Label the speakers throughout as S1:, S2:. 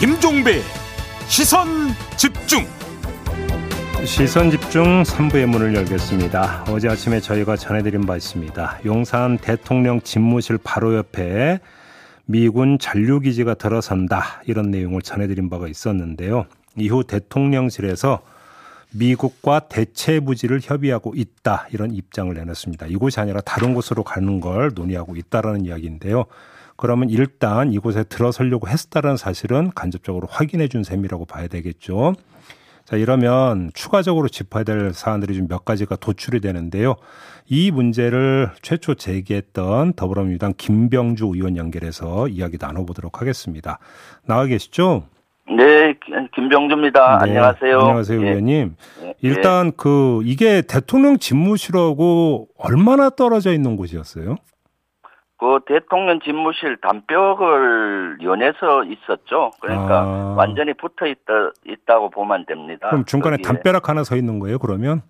S1: 김종배 시선 집중
S2: 시선 집중 3부의 문을 열겠습니다. 어제 아침에 저희가 전해드린 바 있습니다. 용산 대통령 집무실 바로 옆에 미군 잔류기지가 들어선다 이런 내용을 전해드린 바가 있었는데요. 이후 대통령실에서 미국과 대체 부지를 협의하고 있다 이런 입장을 내놨습니다. 이곳이 아니라 다른 곳으로 가는 걸 논의하고 있다라는 이야기인데요. 그러면 일단 이곳에 들어서려고 했다는 사실은 간접적으로 확인해 준 셈이라고 봐야 되겠죠. 자, 이러면 추가적으로 짚어야 될 사안들이 좀 몇 가지가 도출이 되는데요. 이 문제를 최초 제기했던 더불어민주당 김병주 의원 연결해서 이야기 나눠보도록 하겠습니다. 나와 계시죠?
S3: 네, 김병주입니다. 네, 안녕하세요.
S2: 안녕하세요, 예. 의원님. 예. 일단 그 이게 대통령 집무실하고 얼마나 떨어져 있는 곳이었어요?
S3: 그 대통령 집무실 담벼락을 연해서 있었죠. 그러니까 아. 완전히 붙어 있다 있다고 보면 됩니다.
S2: 그럼 중간에 거기에. 담벼락 하나 서 있는 거예요? 그러면?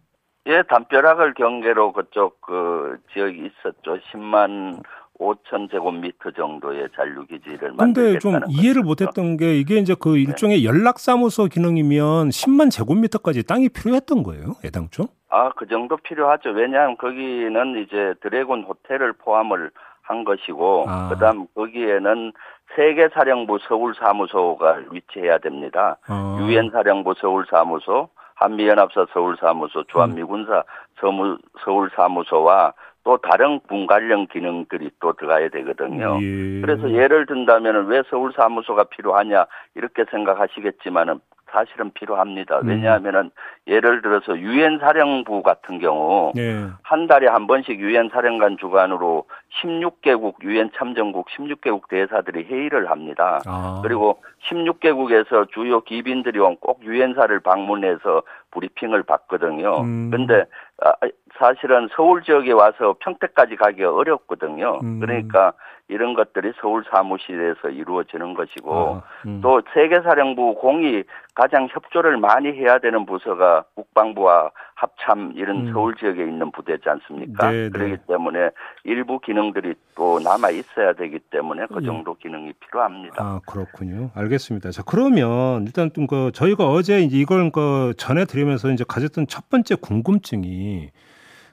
S3: 예, 담벼락을 경계로 그쪽 그 지역이 있었죠. 10만 5천 제곱미터 정도의 잔류 기지를
S2: 만들겠다는. 근데 좀 이해를 못했던 게 이게 이제 그 네. 일종의 네. 연락사무소 기능이면 10만 제곱미터까지 땅이 필요했던 거예요, 애당초?
S3: 아, 그 정도 필요하죠. 왜냐하면 거기는 이제 드래곤 호텔을 포함을 한 것이고, 아. 그다음 거기에는 세계 사령부 서울 사무소가 위치해야 됩니다. 아. 유엔 사령부 서울 사무소, 한미연합사 서울 사무소, 주한미군사 음. 서울 사무소와 또 다른 분관련 기능들이 또 들어가야 되거든요. 예. 그래서 예를 든다면 왜 서울 사무소가 필요하냐 이렇게 생각하시겠지만은 사실은 필요합니다. 음. 왜냐하면은 예를 들어서 유엔 사령부 같은 경우 네. 한 달에 한 번씩 유엔 사령관 주관으로 16개국 유엔 참전국 16개국 대사들이 회의를 합니다. 아. 그리고 16개국에서 주요 기빈들이 꼭 유엔사를 방문해서 브리핑을 받거든요. 음. 근데 아, 사실은 서울 지역에 와서 평택까지 가기가 어렵거든요. 음. 그러니까 이런 것들이 서울 사무실에서 이루어지는 것이고 아, 음. 또 세계사령부 공이 가장 협조를 많이 해야 되는 부서가 국방부와 합참 이런 음. 서울 지역에 있는 부대지 않습니까? 네, 네. 그렇기 때문에 일부 기능들이 또 남아 있어야 되기 때문에 그 예. 정도 기능이 필요합니다.
S2: 아 그렇군요. 알겠습니다. 자 그러면 일단 그 저희가 어제 이제 이걸 그 전해 드리면서 이제 가졌던 첫 번째 궁금증이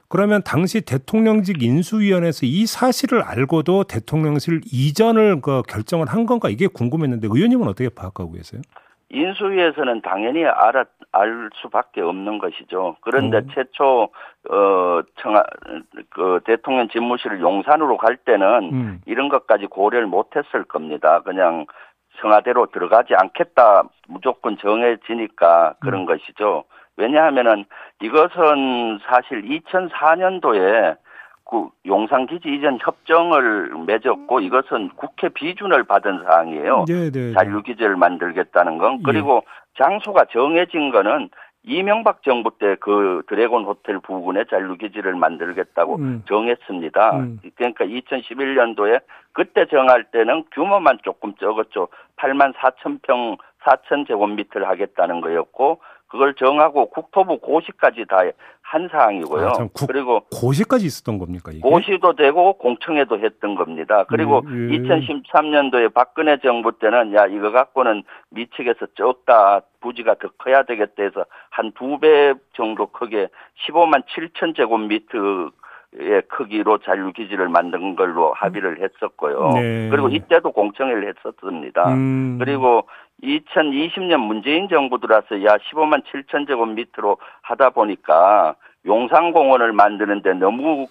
S2: 그러면 당시 대통령직 인수위원회에서 이 사실을 알고도 대통령실 이전을 그 결정을 한 건가 이게 궁금했는데 의원님은 어떻게 파악하고 계세요?
S3: 인수위에서는 당연히 알아, 알 수밖에 없는 것이죠. 그런데 음. 최초 어 청하 그 대통령 집무실을 용산으로 갈 때는 음. 이런 것까지 고려를 못했을 겁니다. 그냥 청와대로 들어가지 않겠다 무조건 정해지니까 그런 음. 것이죠. 왜냐하면은 이것은 사실 2004년도에 그 용산기지 이전 협정을 맺었고 이것은 국회 비준을 받은 사항이에요. 네, 네, 네. 잔류기지를 만들겠다는 건 그리고 예. 장소가 정해진 거는 이명박 정부 때 그 드래곤 호텔 부근에 잔류기지를 만들겠다고 음. 정했습니다. 음. 그러니까 2011년도에 그때 정할 때는 규모만 조금 적었죠. 8만 4천 평, 4천 제곱미터를 하겠다는 거였고 그걸 정하고 국토부 고시까지 다 한 사항이고요. 아, 국,
S2: 그리고 고시까지 있었던 겁니까? 이게?
S3: 고시도 되고 공청회도 했던 겁니다. 그리고 예, 예. 2013년도에 박근혜 정부 때는 야 이거 갖고는 미측에서 적다 부지가 더 커야 되겠다 해서 한 두 배 정도 크게 15만 7천 제곱미터 의 크기로 잔류 기지를 만든 걸로 합의를 했었고요. 네. 그리고 이때도 공청회를 했었습니다. 음. 그리고 2020년 문재인 정부 들어서 야 15만 7천 제곱미터로 하다 보니까 용산공원을 만드는데 너무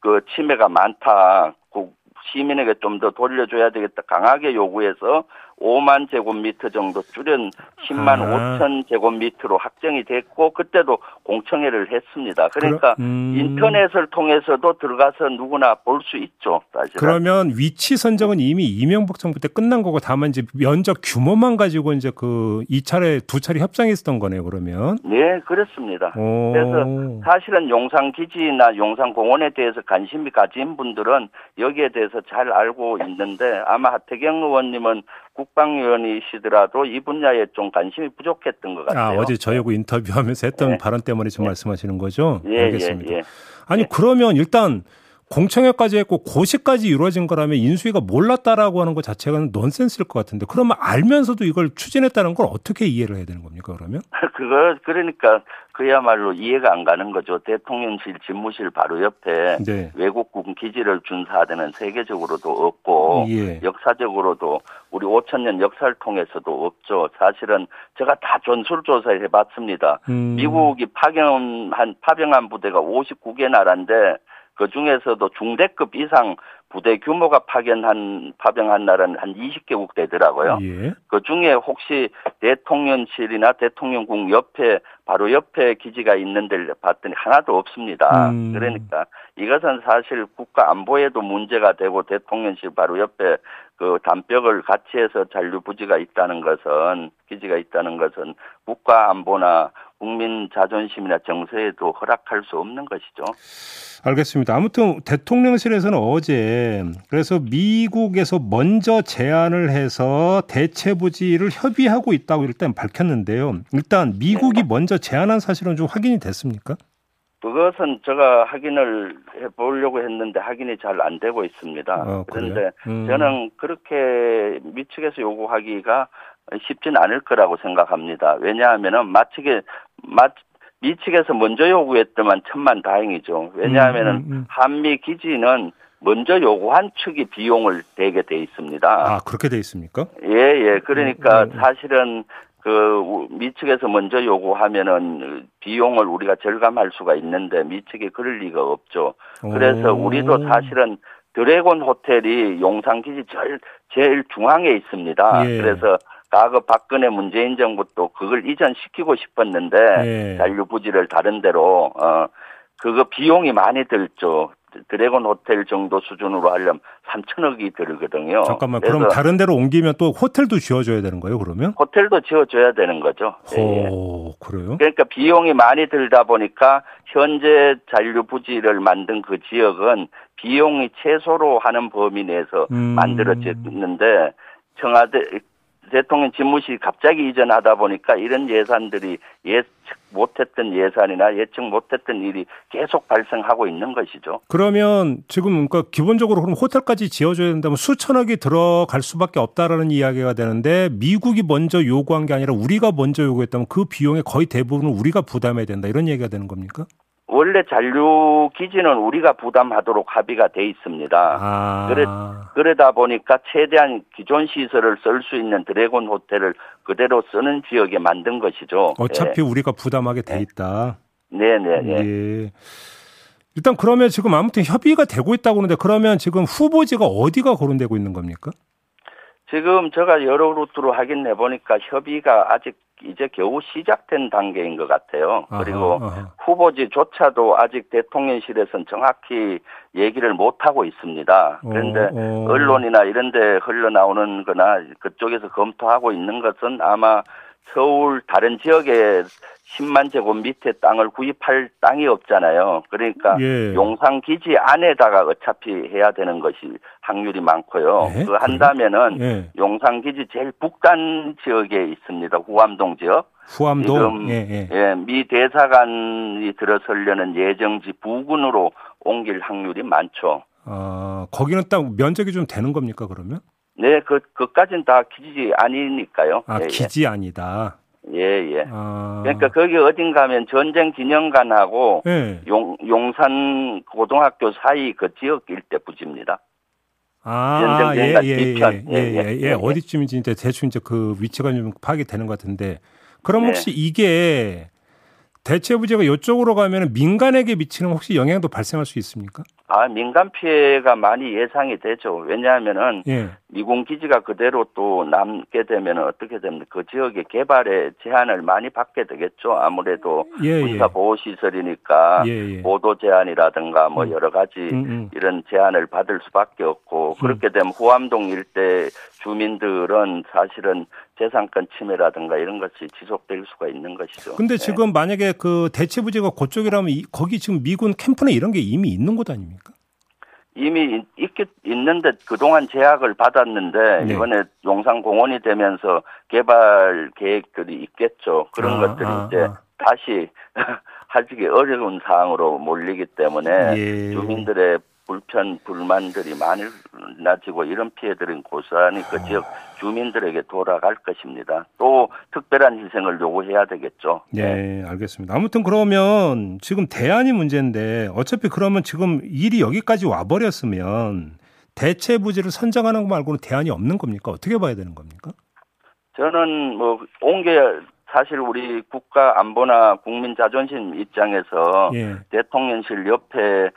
S3: 그 침해가 많다. 그 시민에게 좀 더 돌려줘야 되겠다 강하게 요구해서 5만 제곱미터 정도 줄은 10만 아. 5천 제곱미터로 확정이 됐고 그때도 공청회를 했습니다. 그러니까 그러, 음. 인터넷을 통해서도 들어가서 누구나 볼 수 있죠. 사실은.
S2: 그러면 위치 선정은 이미 이명박 정부 때 끝난 거고 다만 이제 면적 규모만 가지고 이제 그 이 차례 두 차례 협상했었던 거네요. 그러면.
S3: 네, 그렇습니다. 오. 그래서 사실은 용산 기지나 용산 공원에 대해서 관심이 가진 분들은 여기에 대해서 잘 알고 있는데 아마 하태경 의원님은 국 방위원이시더라도 이 분야에 좀 관심이 부족했던 것 같아요.
S2: 아, 어제 저하고 인터뷰하면서 했던 네. 발언 때문에 지금 네. 말씀하시는 거죠? 예, 알겠습니다. 예, 예. 아니 예. 그러면 일단 공청회까지 했고 고시까지 이루어진 거라면 인수위가 몰랐다라고 하는 것 자체가 넌센스일 것 같은데 그러면 알면서도 이걸 추진했다는 걸 어떻게 이해를 해야 되는 겁니까 그러면?
S3: 그거 그러니까 그야말로 이해가 안 가는 거죠. 대통령실 집무실 바로 옆에 네. 외국군 기지를 준사하는 세계적으로도 없고 예. 역사적으로도 우리 5천 년 역사를 통해서도 없죠. 사실은 제가 다 전술 조사해 봤습니다. 음. 미국이 파견한 파병한 부대가 59개 나라인데 그 중에서도 중대급 이상 부대 규모가 파견한 파병한 나라는 한 20개국 되더라고요. 예. 그 중에 혹시 대통령실이나 대통령궁 옆에 바로 옆에 기지가 있는데 봤더니 하나도 없습니다. 음. 그러니까 이것은 사실 국가 안보에도 문제가 되고 대통령실 바로 옆에 그 담벽을 같이 해서 잔류 부지가 있다는 것은 기지가 있다는 것은 국가 안보나 국민 자존심이나 정서에도 허락할 수 없는 것이죠.
S2: 알겠습니다. 아무튼 대통령실에서는 어제 그래서 미국에서 먼저 제안을 해서 대체 부지를 협의하고 있다고 일단 밝혔는데요. 일단 미국이 네. 먼저 제안한 사실은 좀 확인이 됐습니까?
S3: 그것은 제가 확인을 해보려고 했는데 확인이 잘 안 되고 있습니다. 어, 그런데 음. 저는 그렇게 미측에서 요구하기가 쉽진 않을 거라고 생각합니다. 왜냐하면은 마측에 마, 미측에서 먼저 요구했더만 천만 다행이죠. 왜냐하면은 음, 음, 음. 한미 기지는 먼저 요구한 측이 비용을 대게 돼 있습니다.
S2: 아 그렇게 돼 있습니까?
S3: 예, 예. 그러니까 음, 음, 사실은 그 미측에서 먼저 요구하면은 비용을 우리가 절감할 수가 있는데 미측이 그럴 리가 없죠. 그래서 우리도 사실은 드래곤 호텔이 용산 기지 제일 제일 중앙에 있습니다. 예. 그래서 과거 박근혜 문재인 정부도 그걸 이전시키고 싶었는데 예. 잔류 부지를 다른 데로 어 그거 비용이 많이 들죠. 드래곤 호텔 정도 수준으로 하려면 3천억이 들거든요.
S2: 잠깐만, 그럼 다른 데로 옮기면 또 호텔도 지어줘야 되는 거예요, 그러면?
S3: 호텔도 지어줘야 되는 거죠.
S2: 오, 예. 그래요?
S3: 그러니까 비용이 많이 들다 보니까 현재 잔류 부지를 만든 그 지역은 비용이 최소로 하는 범위 내에서 음. 만들어졌는데 청와대 대통령 집무실이 갑자기 이전하다 보니까 이런 예산들이 예측 못했던 예산이나 예측 못했던 일이 계속 발생하고 있는 것이죠.
S2: 그러면 지금 그러니까 기본적으로 그럼 호텔까지 지어줘야 된다면 수천억이 들어갈 수밖에 없다라는 이야기가 되는데 미국이 먼저 요구한 게 아니라 우리가 먼저 요구했다면 그 비용의 거의 대부분은 우리가 부담해야 된다 이런 얘기가 되는 겁니까?
S3: 원래 잔류 기지는 우리가 부담하도록 합의가 돼 있습니다. 아. 그래, 그러다 보니까 최대한 기존 시설을 쓸 수 있는 드래곤 호텔을 그대로 쓰는 지역에 만든 것이죠.
S2: 어차피 예. 우리가 부담하게 돼 네. 있다.
S3: 네네. 네, 예.
S2: 일단 그러면 지금 아무튼 협의가 되고 있다고 하는데 그러면 지금 후보지가 어디가 거론되고 있는 겁니까?
S3: 지금 제가 여러 루트로 확인 해 보니까 협의가 아직 이제 겨우 시작된 단계인 것 같아요. 그리고 아하, 아하. 후보지조차도 아직 대통령실에서는 정확히 얘기를 못 하고 있습니다. 그런데 오, 어, 오. 어. 언론이나 이런 데 흘러나오는 거나 그쪽에서 검토하고 있는 것은 아마 서울 다른 지역에 10만 제곱 밑에 땅을 구입할 땅이 없잖아요. 그러니까 예. 용산 기지 안에다가 어차피 해야 되는 것이 확률이 많고요. 예? 그 한다면은 예. 용산 기지 제일 북단 지역에 있습니다. 후암동 지역.
S2: 후암동.
S3: 지금 예, 예. 예, 미 대사관이 들어서려는 예정지 부근으로 옮길 확률이 많죠.
S2: 아, 거기는 딱 면적이 좀 되는 겁니까, 그러면?
S3: 네, 그, 그까진 다 기지 아니니까요.
S2: 아,
S3: 예,
S2: 기지 예. 아니다.
S3: 예, 예. 아... 그러니까 거기 어딘가 하면 전쟁 기념관하고 예. 용, 용산 고등학교 사이 그 지역 일대 부지입니다.
S2: 아, 예, 예, 예, 예, 예, 예, 어디쯤인지 이제 대충 이제 그 위치가 좀 파악이 되는 것 같은데 그럼 혹시 이게 대체 부지가 이쪽으로 가면 민간에게 미치는 혹시 영향도 발생할 수 있습니까?
S3: 아, 민간 피해가 많이 예상이 되죠. 왜냐하면은 예. 미군 기지가 그대로 또 남게 되면 어떻게 됩니까? 그 지역의 개발에 제한을 많이 받게 되겠죠. 아무래도 예, 군사 예. 보호 시설이니까 예, 예. 보도 제한이라든가 뭐 음. 여러 가지 음, 음. 이런 제한을 받을 수밖에 없고 음. 그렇게 되면 후암동 일대 주민들은 사실은 재산권 침해라든가 이런 것이 지속될 수가 있는 것이죠.
S2: 근데 네. 지금 네. 만약에 그 대체 부지가 그쪽이라면 이, 거기 지금 미군 캠프나 이런 게 이미 있는 곳 아닙니까?
S3: 이미 있, 있는 데 그동안 제약을 받았는데 네. 이번에 용산 공원이 되면서 개발 계획들이 있겠죠. 그런 아, 것들이 아, 이제 아. 다시 하기 어려운 사항으로 몰리기 때문에 예. 주민들의 불편 불만들이 많 아지고 이런 피해들은 고스란히 그 지역 주민들에게 돌아갈 것입니다. 또 특별한 희생을 요구해야 되겠죠.
S2: 네, 알겠습니다. 아무튼 그러면 지금 대안이 문제인데 어차피 그러면 지금 일이 여기까지 와버렸으면 대체 부지를 선정하는 거 말고는 대안이 없는 겁니까? 어떻게 봐야 되는 겁니까?
S3: 저는 뭐 옹게 사실 우리 국가 안보나 국민 자존심 입장에서 예. 대통령실 옆에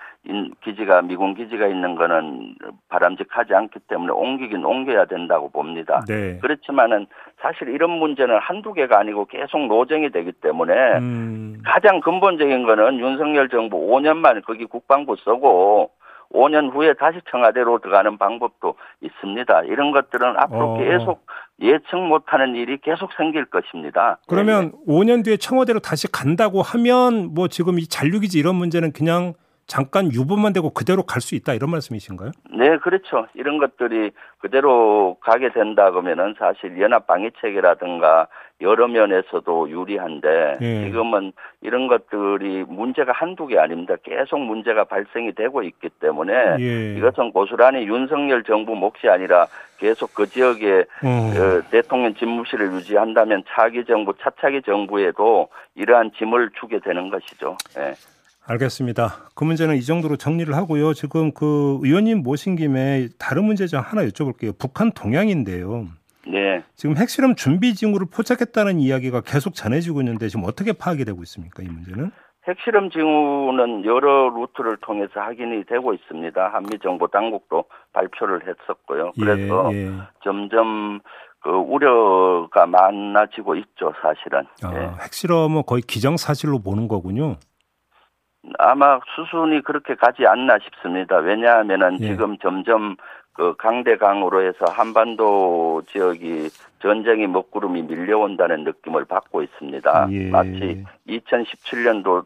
S3: 기지가 미군 기지가 있는 거는 바람직하지 않기 때문에 옮기긴 옮겨야 된다고 봅니다. 네. 그렇지만은 사실 이런 문제는 한두 개가 아니고 계속 노정이 되기 때문에 음. 가장 근본적인 거는 윤석열 정부 5년만 거기 국방부 쓰고 5년 후에 다시 청와대로 들어가는 방법도 있습니다. 이런 것들은 앞으로 어. 계속 예측 못하는 일이 계속 생길 것입니다.
S2: 그러면 네. 5년 뒤에 청와대로 다시 간다고 하면 뭐 지금 이 잔류기지 이런 문제는 그냥 잠깐 유보만 되고 그대로 갈 수 있다 이런 말씀이신가요?
S3: 네, 그렇죠. 이런 것들이 그대로 가게 된다 그러면은 사실 연합 방위 체계라든가 여러 면에서도 유리한데 예. 지금은 이런 것들이 문제가 한두 개 아닙니다. 계속 문제가 발생이 되고 있기 때문에 예. 이것은 고스란히 윤석열 정부 몫이 아니라 계속 그 지역에 음. 어, 대통령 집무실을 유지한다면 차기 정부, 차차기 정부에도 이러한 짐을 주게 되는 것이죠. 예.
S2: 알겠습니다. 그 문제는 이 정도로 정리를 하고요. 지금 그 의원님 모신 김에 다른 문제 좀 하나 여쭤볼게요. 북한 동향인데요. 네. 지금 핵실험 준비 징후를 포착했다는 이야기가 계속 전해지고 있는데 지금 어떻게 파악이 되고 있습니까? 이 문제는?
S3: 핵실험 징후는 여러 루트를 통해서 확인이 되고 있습니다. 한미 정보 당국도 발표를 했었고요. 예, 그래서 예, 예. 점점 그 우려가 많아지고 있죠, 사실은.
S2: 아, 예. 핵실험은 거의 기정 사실로 보는 거군요.
S3: 아마 수순이 그렇게 가지 않나 싶습니다. 왜냐하면은 예. 지금 점점 그 강대강으로 해서 한반도 지역이 전쟁의 먹구름이 밀려온다는 느낌을 받고 있습니다. 예. 마치 2017년도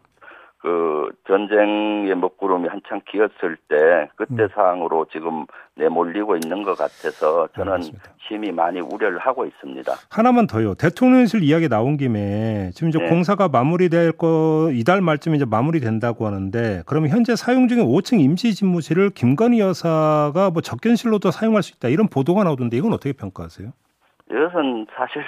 S3: 그 전쟁의 먹구름이 한창 기었을 때 그때 음. 상황으로 지금 내몰리고 있는 것 같아서 저는 알겠습니다. 심히 많이 우려를 하고 있습니다.
S2: 하나만 더요. 대통령실 이야기 나온 김에 지금 이제 네. 공사가 마무리될 거 이달 말쯤에 이제 마무리된다고 하는데 그러면 현재 사용 중인 5층 임시 집무실을 김건희 여사가 뭐 접견실로도 사용할 수 있다 이런 보도가 나오던데 이건 어떻게 평가하세요?
S3: 이것은 사실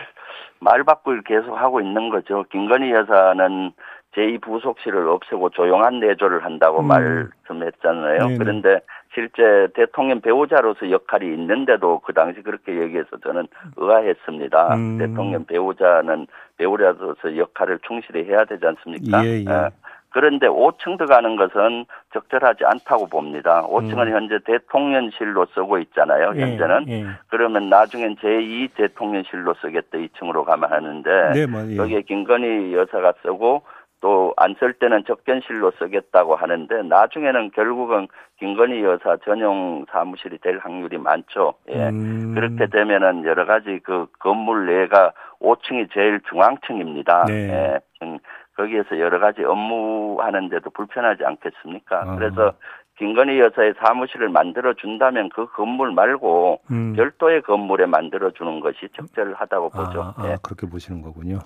S3: 말바꾸를 계속 하고 있는 거죠. 김건희 여사는 제2부속실을 없애고 조용한 내조를 한다고 음. 말씀했잖아요. 네네. 그런데 실제 대통령 배우자로서 역할이 있는데도 그 당시 그렇게 얘기해서 저는 의아했습니다. 음. 대통령 배우자는 배우자로서 역할을 충실히 해야 되지 않습니까? 예, 예. 예. 그런데 5층 들어가는 것은 적절하지 않다고 봅니다. 5층은 음. 현재 대통령실로 쓰고 있잖아요. 예, 현재는. 예, 예. 그러면 나중엔 제2 대통령실로 쓰겠다 2층으로 가면 하는데 네, 뭐, 예. 여기에 김건희 여사가 쓰고 또 안 쓸 때는 접견실로 쓰겠다고 하는데 나중에는 결국은 김건희 여사 전용 사무실이 될 확률이 많죠. 예. 음. 그렇게 되면은 여러 가지 그 건물 내가 5층이 제일 중앙층입니다. 네. 예. 거기에서 여러 가지 업무하는데도 불편하지 않겠습니까? 아. 그래서 김건희 여사의 사무실을 만들어 준다면 그 건물 말고 음. 별도의 건물에 만들어 주는 것이 적절하다고 아, 보죠.
S2: 아, 예. 그렇게 보시는 거군요.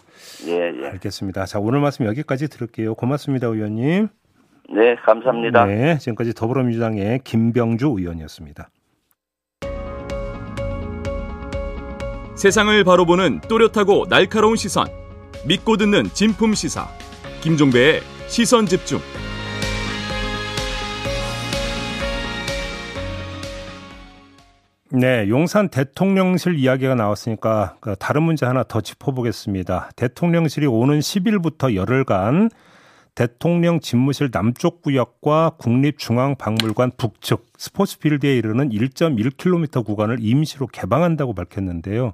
S3: 예, 예.
S2: 알겠습니다. 자, 오늘 말씀 여기까지 들을게요. 고맙습니다, 의원님.
S3: 네, 감사합니다.
S2: 네, 지금까지 더불어민주당의 김병주 의원이었습니다.
S1: 세상을 바로 보는 또렷하고 날카로운 시선. 믿고 듣는 진품 시사. 김종배의 시선 집중.
S2: 네, 용산 대통령실 이야기가 나왔으니까 그 다른 문제 하나 더 짚어보겠습니다. 대통령실이 오는 10일부터 열흘간 대통령 집무실 남쪽 구역과 국립중앙박물관 북측 스포츠필드에 이르는 1.1km 구간을 임시로 개방한다고 밝혔는데요.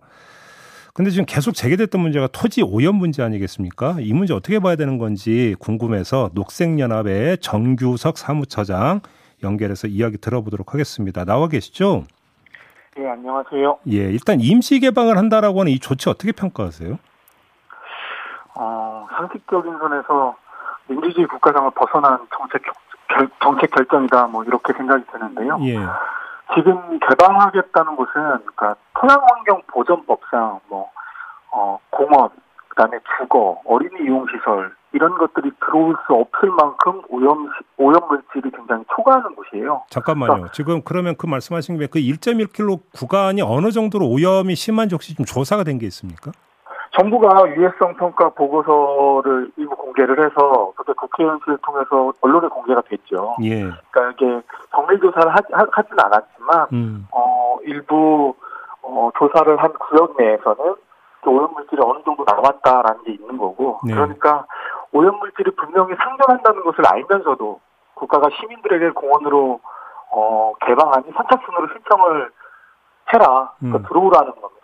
S2: 근데 지금 계속 제기됐던 문제가 토지 오염 문제 아니겠습니까? 이 문제 어떻게 봐야 되는 건지 궁금해서 녹색연합의 정규석 사무처장 연결해서 이야기 들어보도록 하겠습니다. 나와 계시죠?
S4: 네, 안녕하세요.
S2: 예, 일단 임시 개방을 한다라고 하는 이 조치 어떻게 평가하세요?
S4: 어, 상식적인 선에서 민주주의 국가상을 벗어난 정책 결, 정책 결정이다, 뭐 이렇게 생각이 드는데요. 예. 지금 개방하겠다는 것은 그러니까 토양환경 보전법상 뭐 어, 공원, 그다음에 주거, 어린이 이용 시설 이런 것들이 들어올 수 없을 만큼 오염 오염 물질이 굉장히 초과하는 곳이에요.
S2: 잠깐만요. 그러니까 지금 그러면 그 말씀하신 게 그 1.1km 구간이 어느 정도로 오염이 심한지 혹시 좀 조사가 된 게 있습니까?
S4: 정부가 유해성 평가 보고서를 일부 공개를 해서 그게 국회의원실을 통해서 언론에 공개가 됐죠. 예. 그러니까 이게 정밀 조사를 하지, 하 진 않았지만 음. 어 일부 어 조사를 한 구역 내에서는 오염 물질이 어느 정도 남았다라는 게 있는 거고 네. 그러니까 오염 물질이 분명히 상존한다는 것을 알면서도 국가가 시민들에게 공원으로 어 개방하니 선착순으로 신청을 해라 그러니까 음. 들어오라는 겁니다.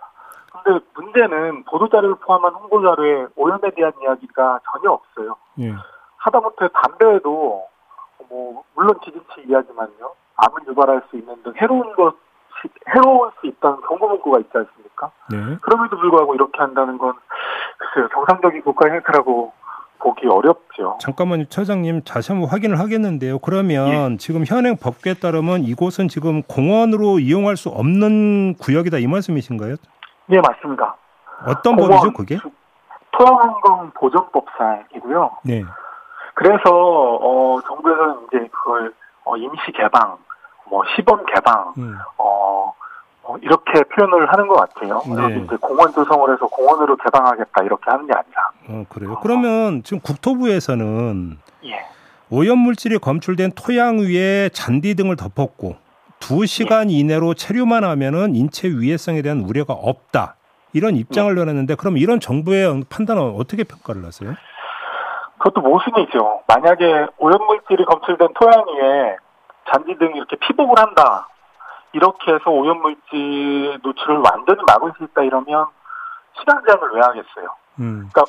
S4: 근데 문제는 보도자료를 포함한 홍보자료에 오염에 대한 이야기가 전혀 없어요. 예. 하다못해 담배에도 뭐 물론 지진치 이야기만요. 암을 유발할 수 있는 등 해로운 것 해로울 수 있다는 경고 문구가 있지 않습니까? 네. 그럼에도 불구하고 이렇게 한다는 건 글쎄요 정상적인 국가 행태라고 보기 어렵죠.
S2: 잠깐만요, 차장님 다시 한번 확인을 하겠는데요. 그러면 예. 지금 현행 법규에 따르면 이곳은 지금 공원으로 이용할 수 없는 구역이다 이 말씀이신가요?
S4: 네, 맞습니다.
S2: 어떤 법이죠, 그게?
S4: 토양환경 보전법상이고요. 네. 그래서 어 정부에서는 이제 그걸 어, 임시 개방, 뭐 시범 개방, 음. 어, 어, 이렇게 표현을 하는 것 같아요. 네. 이제 공원 조성을 해서 공원으로 개방하겠다 이렇게 하는 게 아니라.
S2: 어 그래요. 어. 그러면 지금 국토부에서는 예. 오염 물질이 검출된 토양 위에 잔디 등을 덮었고 두 시간 예. 이내로 체류만 하면은 인체 위해성에 대한 우려가 없다. 이런 입장을 예. 내놨는데 그럼 이런 정부의 판단은 어떻게 평가를 하세요?
S4: 그것도 모순이죠. 만약에 오염물질이 검출된 토양 위에 잔디 등 이렇게 피복을 한다. 이렇게 해서 오염물질 노출을 완전히 막을 수 있다 이러면 시간 제한을 왜 하겠어요? 음. 그러니까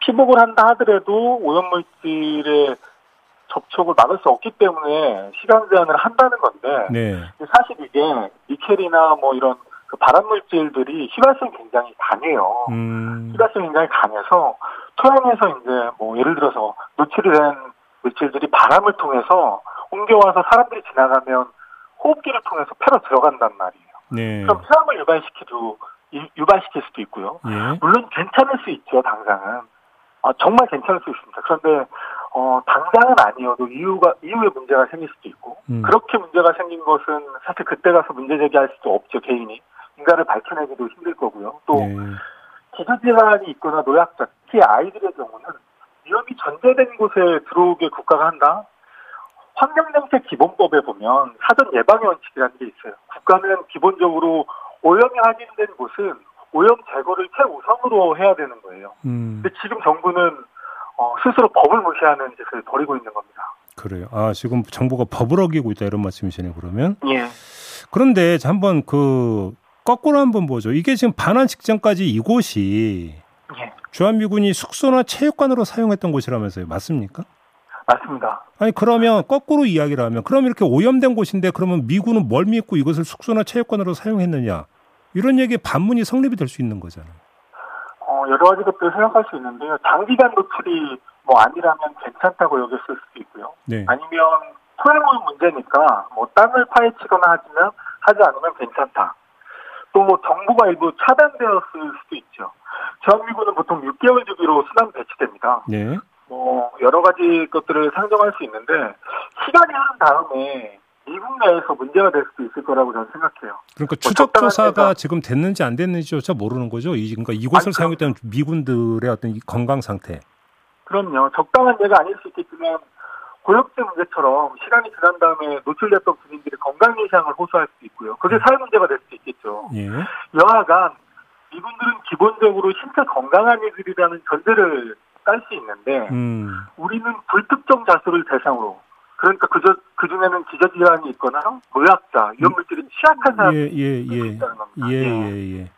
S4: 피복을 한다 하더라도 오염물질의 접촉을 막을 수 없기 때문에 시간 제한을 한다는 건데 네. 사실 이게 니켈이나 뭐 이런 그 발암 물질들이 휘발성이 굉장히 강해요. 음. 휘발성이 굉장히 강해서 토양에서 이제 뭐 예를 들어서 노출이 된 물질들이 바람을 통해서 옮겨와서 사람들이 지나가면 호흡기를 통해서 폐로 들어간단 말이에요. 네. 그럼 폐암을 유발시키도 유발시킬 수도 있고요. 예. 물론 괜찮을 수 있죠, 당장은. 아, 정말 괜찮을 수 있습니다. 그런데 어, 당장은 아니어도 이유가, 이후에 문제가 생길 수도 있고, 음. 그렇게 문제가 생긴 것은 사실 그때 가서 문제 제기할 수도 없죠, 개인이. 인간을 밝혀내기도 힘들 거고요. 또, 네. 기저질환이 있거나 노약자, 특히 아이들의 경우는 위험이 전제된 곳에 들어오게 국가가 한다? 환경정책 기본법에 보면 사전 예방의 원칙이라는 게 있어요. 국가는 기본적으로 오염이 확인된 곳은 오염 제거를 최우선으로 해야 되는 거예요. 음. 근데 지금 정부는 어, 스스로 법을 무시하는 짓을 벌이고 있는 겁니다.
S2: 그래요. 아 지금 정부가 법을 어기고 있다 이런 말씀이시네요. 그러면.
S4: 예.
S2: 그런데 한번 그 거꾸로 한번 보죠. 이게 지금 반환 직전까지 이곳이 예. 주한미군이 숙소나 체육관으로 사용했던 곳이라면서요. 맞습니까?
S4: 맞습니다.
S2: 아니 그러면 거꾸로 이야기를 하면 그럼 이렇게 오염된 곳인데 그러면 미군은 뭘 믿고 이것을 숙소나 체육관으로 사용했느냐 이런 얘기에 반문이 성립이 될 수 있는 거잖아요.
S4: 어, 여러 가지 것들을 생각할 수 있는데요. 장기간 노출이 뭐 아니라면 괜찮다고 여겼을 수도 있고요. 네. 아니면 토양오염 문제니까 뭐 땅을 파헤치거나 하지만 하지 않으면 괜찮다. 또 정부가 일부 차단되었을 수도 있죠. 주한미군은 보통 6개월 주기로 수단 배치됩니다. 네. 뭐 여러 가지 것들을 상정할 수 있는데 시간이 흐른 다음에 미국 내에서 문제가 될 수도 있을 거라고 저는 생각해요.
S2: 그러니까 뭐 추적 조사가 지금 됐는지 안 됐는지조차 모르는 거죠. 이 그러니까 이곳을 사용했던 미군들의 어떤 건강 상태.
S4: 그럼요. 적당한 예가 아닐 수 있겠지만 고역제 문제처럼 시간이 지난 다음에 노출됐던 군인들이 건강 이상을 호소할 수도 있고요. 그게 음. 사회 문제가 될 수도 있겠죠. 예. 여하간 미군들은 기본적으로 신체 건강한 이들이라는 전제를 깔 수 있는데 음. 우리는 불특정 자수를 대상으로 그러니까 그저 그 중에는 기저 질환이 있거나 노약자 이런 물질이 취약한 사람이 예, 예, 예. 있다는 겁니다. 예,
S2: 예, 예, 예.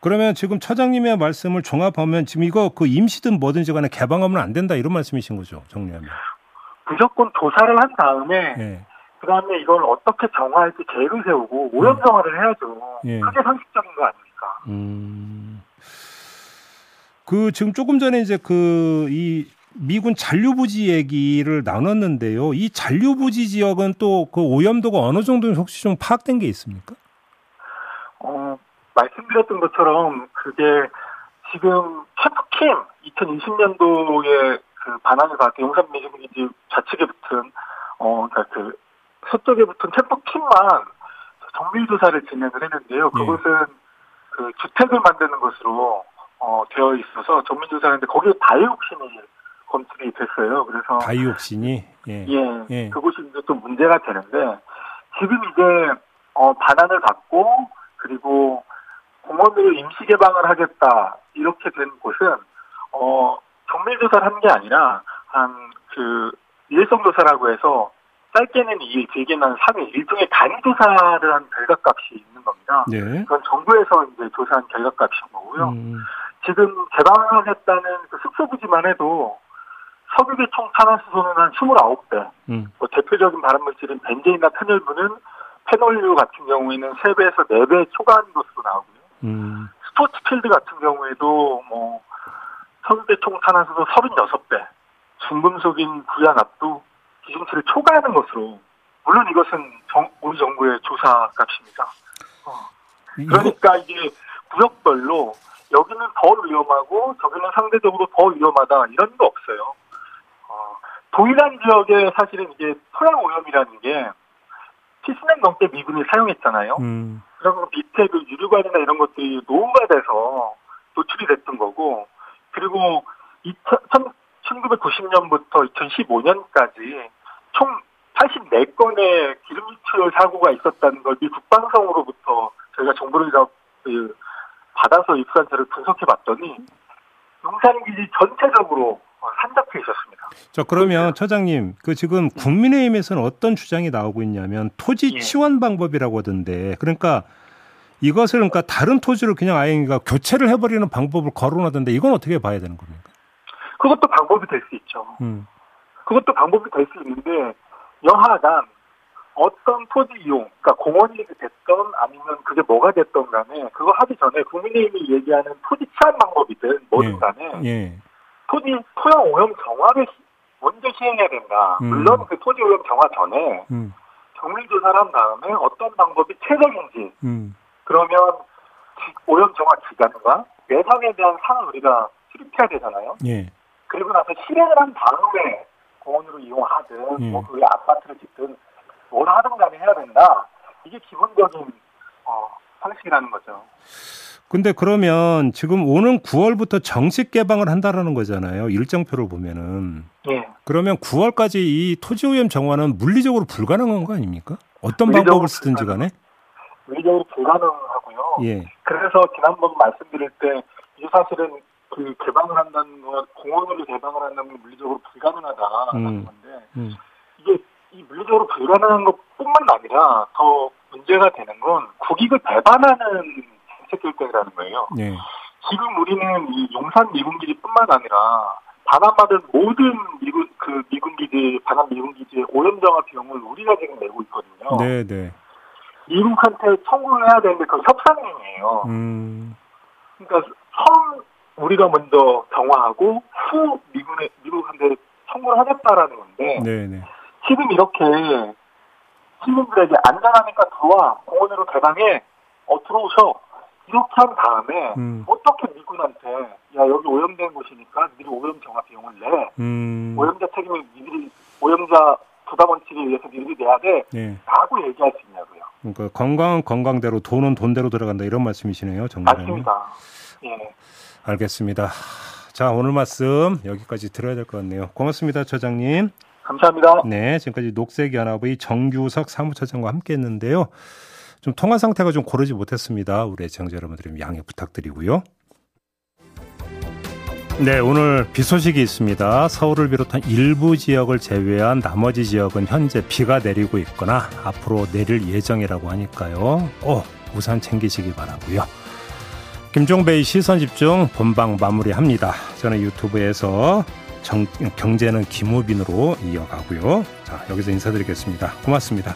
S2: 그러면 지금 차장님의 말씀을 종합하면 지금 이거 그 임시든 뭐든지 간에 개방하면 안 된다 이런 말씀이신 거죠 정리하면.
S4: 무조건 조사를 한 다음에 예. 그다음에 이걸 어떻게 정화할지 계획을 세우고 오염 정화를 해야죠. 예. 그게 상식적인 거 아닙니까? 음.
S2: 그 지금 조금 전에 이제 그 이 미군 잔류부지 얘기를 나눴는데요. 이 잔류부지 지역은 또 그 오염도가 어느 정도 혹시 좀 파악된 게 있습니까?
S4: 어, 말씀드렸던 것처럼 그게 지금 캠프킴 2020년도에 그 반환을 받고 용산 미주기지 좌측에 붙은 어 그러니까 그 서쪽에 붙은 체포팀만 정밀 조사를 진행을 했는데요. 예. 그것은 그 주택을 만드는 것으로 어 되어 있어서 정밀 조사하는데 거기에 다이옥신이 검출이 됐어요. 그래서
S2: 다이옥신이
S4: 예. 예, 예. 그곳이 이제 좀 문제가 되는데 지금 이제 어 반환을 받고 그리고 공원으로 임시 개방을 하겠다 이렇게 된 곳은 어 정밀 조사를 한 게 아니라 한 그 일성 조사라고 해서 짧게는 2일, 길게는 3일, 일종의 단위 조사를 한 결과값이 있는 겁니다. 네. 그건 정부에서 이제 조사한 결과값인 거고요. 음. 지금 개방하겠다는 그 숙소부지만 해도 석유계 총 탄화수소는 한 29배. 음. 뭐 대표적인 발암물질인 벤제인이나 페놀브는 페놀류 같은 경우에는 3배에서 4배 초과한 것으로 나오고요. 음. 스포츠필드 같은 경우에도 뭐 석유계 총 탄화수소 36배, 중금속인 구야납도 기준치를 초과하는 것으로 물론 이것은 정, 우리 정부의 조사 값입니다. 어. 그러니까 이게 구역별로 여기는 더 위험하고 저기는 상대적으로 더 위험하다 이런 거 없어요. 어, 동일한 지역에 사실은 이게 토양 오염이라는 게 70년 넘게 미군이 사용했잖아요. 음. 그러면 밑에 그 유류관이나 이런 것들이 노후가 돼서 노출이 됐던 거고 그리고 1990년부터 2015년까지 총 84건의 기름 유출 사고가 있었다는 걸 미 국방성으로부터 저희가 정보를 그 받아서 입수한 자를 분석해 봤더니 용산기지 전체적으로 산적해 있었습니다.
S2: 저 그러면 처장님 그 지금 국민의힘에서는 어떤 주장이 나오고 있냐면 토지 예. 치원 방법이라고 하던데 그러니까 이것을 그러니까 다른 토지를 그냥 아예 그러니까 교체를 해버리는 방법을 거론하던데 이건 어떻게 봐야 되는 겁니까?
S4: 그것도 방법이 될 수 있죠. 음. 그것도 방법이 될 수 있는데 여하간 어떤 토지 이용, 그러니까 공원이 됐던 아니면 그게 뭐가 됐던 간에 그거 하기 전에 국민의힘이 얘기하는 토지 취한 방법이든 뭐든 예. 간에 예. 예. 토지 토양 오염 정화를 먼저 시행해야 된다. 음. 물론 그 토지 오염 정화 전에 음. 정밀 조사를 한 다음에 어떤 방법이 최적인지 음. 그러면 오염 정화 기간과 예상에 대한 상을 우리가 수립해야 되잖아요. 예. 그리고 나서 실행을 한 다음에 공원으로 이용하든 예. 뭐그 아파트를 짓든 뭘 하든 간에 해야 된다. 이게 기본적인 어, 상식이라는 거죠.
S2: 근데 그러면 지금 오는 9월부터 정식 개방을 한다라는 거잖아요. 일정표를 보면은. 예. 그러면 9월까지 이 토지 오염 정화는 물리적으로 불가능한 거 아닙니까? 어떤 방법을 쓰든지 간에?
S4: 물리적으로 불가능하고요. 예. 그래서 지난번 말씀드릴 때 이게 사실은 그 개방을 한다는 것, 공원으로 개방을 한다는 건 물리적으로 불가능하다라는 음. 건데 음. 이 물리적으로 불가능한 것뿐만 아니라 더 문제가 되는 건 국익을 배반하는 정책 결정이라는 거예요. 네. 지금 우리는 이 용산 미군 기지뿐만 아니라 반환받은 모든 미군 그 미군 기지 반환 미군 기지의 오염정화 비용을 우리가 지금 내고 있거든요. 네, 네. 미국한테 청구를 해야 되는데 그 협상이에요. 음. 그러니까 처음 우리가 먼저 정화하고 후 미국에 미국한테 청구를 하겠다라는 건데 네 네. 지금 이렇게 시민들에게 안전하니까 들어와 공원으로 개방해 어 들어오셔 이렇게 한 다음에 음. 어떻게 미군한테 야 여기 오염된 곳이니까 미리 오염 정화 비용을 내 음. 오염자 책임을 미리 오염자 부담 원칙에 의해서 미리 내야 돼라고 네. 얘기할 수 있냐고요.
S2: 그러니까 건강은 건강대로 돈은 돈대로 들어간다 이런 말씀이시네요, 정말.
S4: 맞습니다. 예.
S2: 알겠습니다. 자, 오늘 말씀 여기까지 들어야 될 것 같네요. 고맙습니다, 처장님.
S4: 감사합니다.
S2: 네, 지금까지 녹색연합의 정규석 사무처장과 함께했는데요. 좀 통화 상태가 좀 고르지 못했습니다. 우리 애청자 여러분들의 양해 부탁드리고요. 네, 오늘 비 소식이 있습니다. 서울을 비롯한 일부 지역을 제외한 나머지 지역은 현재 비가 내리고 있거나 앞으로 내릴 예정이라고 하니까요. 오, 우산 챙기시기 바라고요. 김종배의 시선 집중 본방 마무리합니다. 저는 유튜브에서 정, 경제는 김우빈으로 이어가고요. 자, 여기서 인사드리겠습니다. 고맙습니다.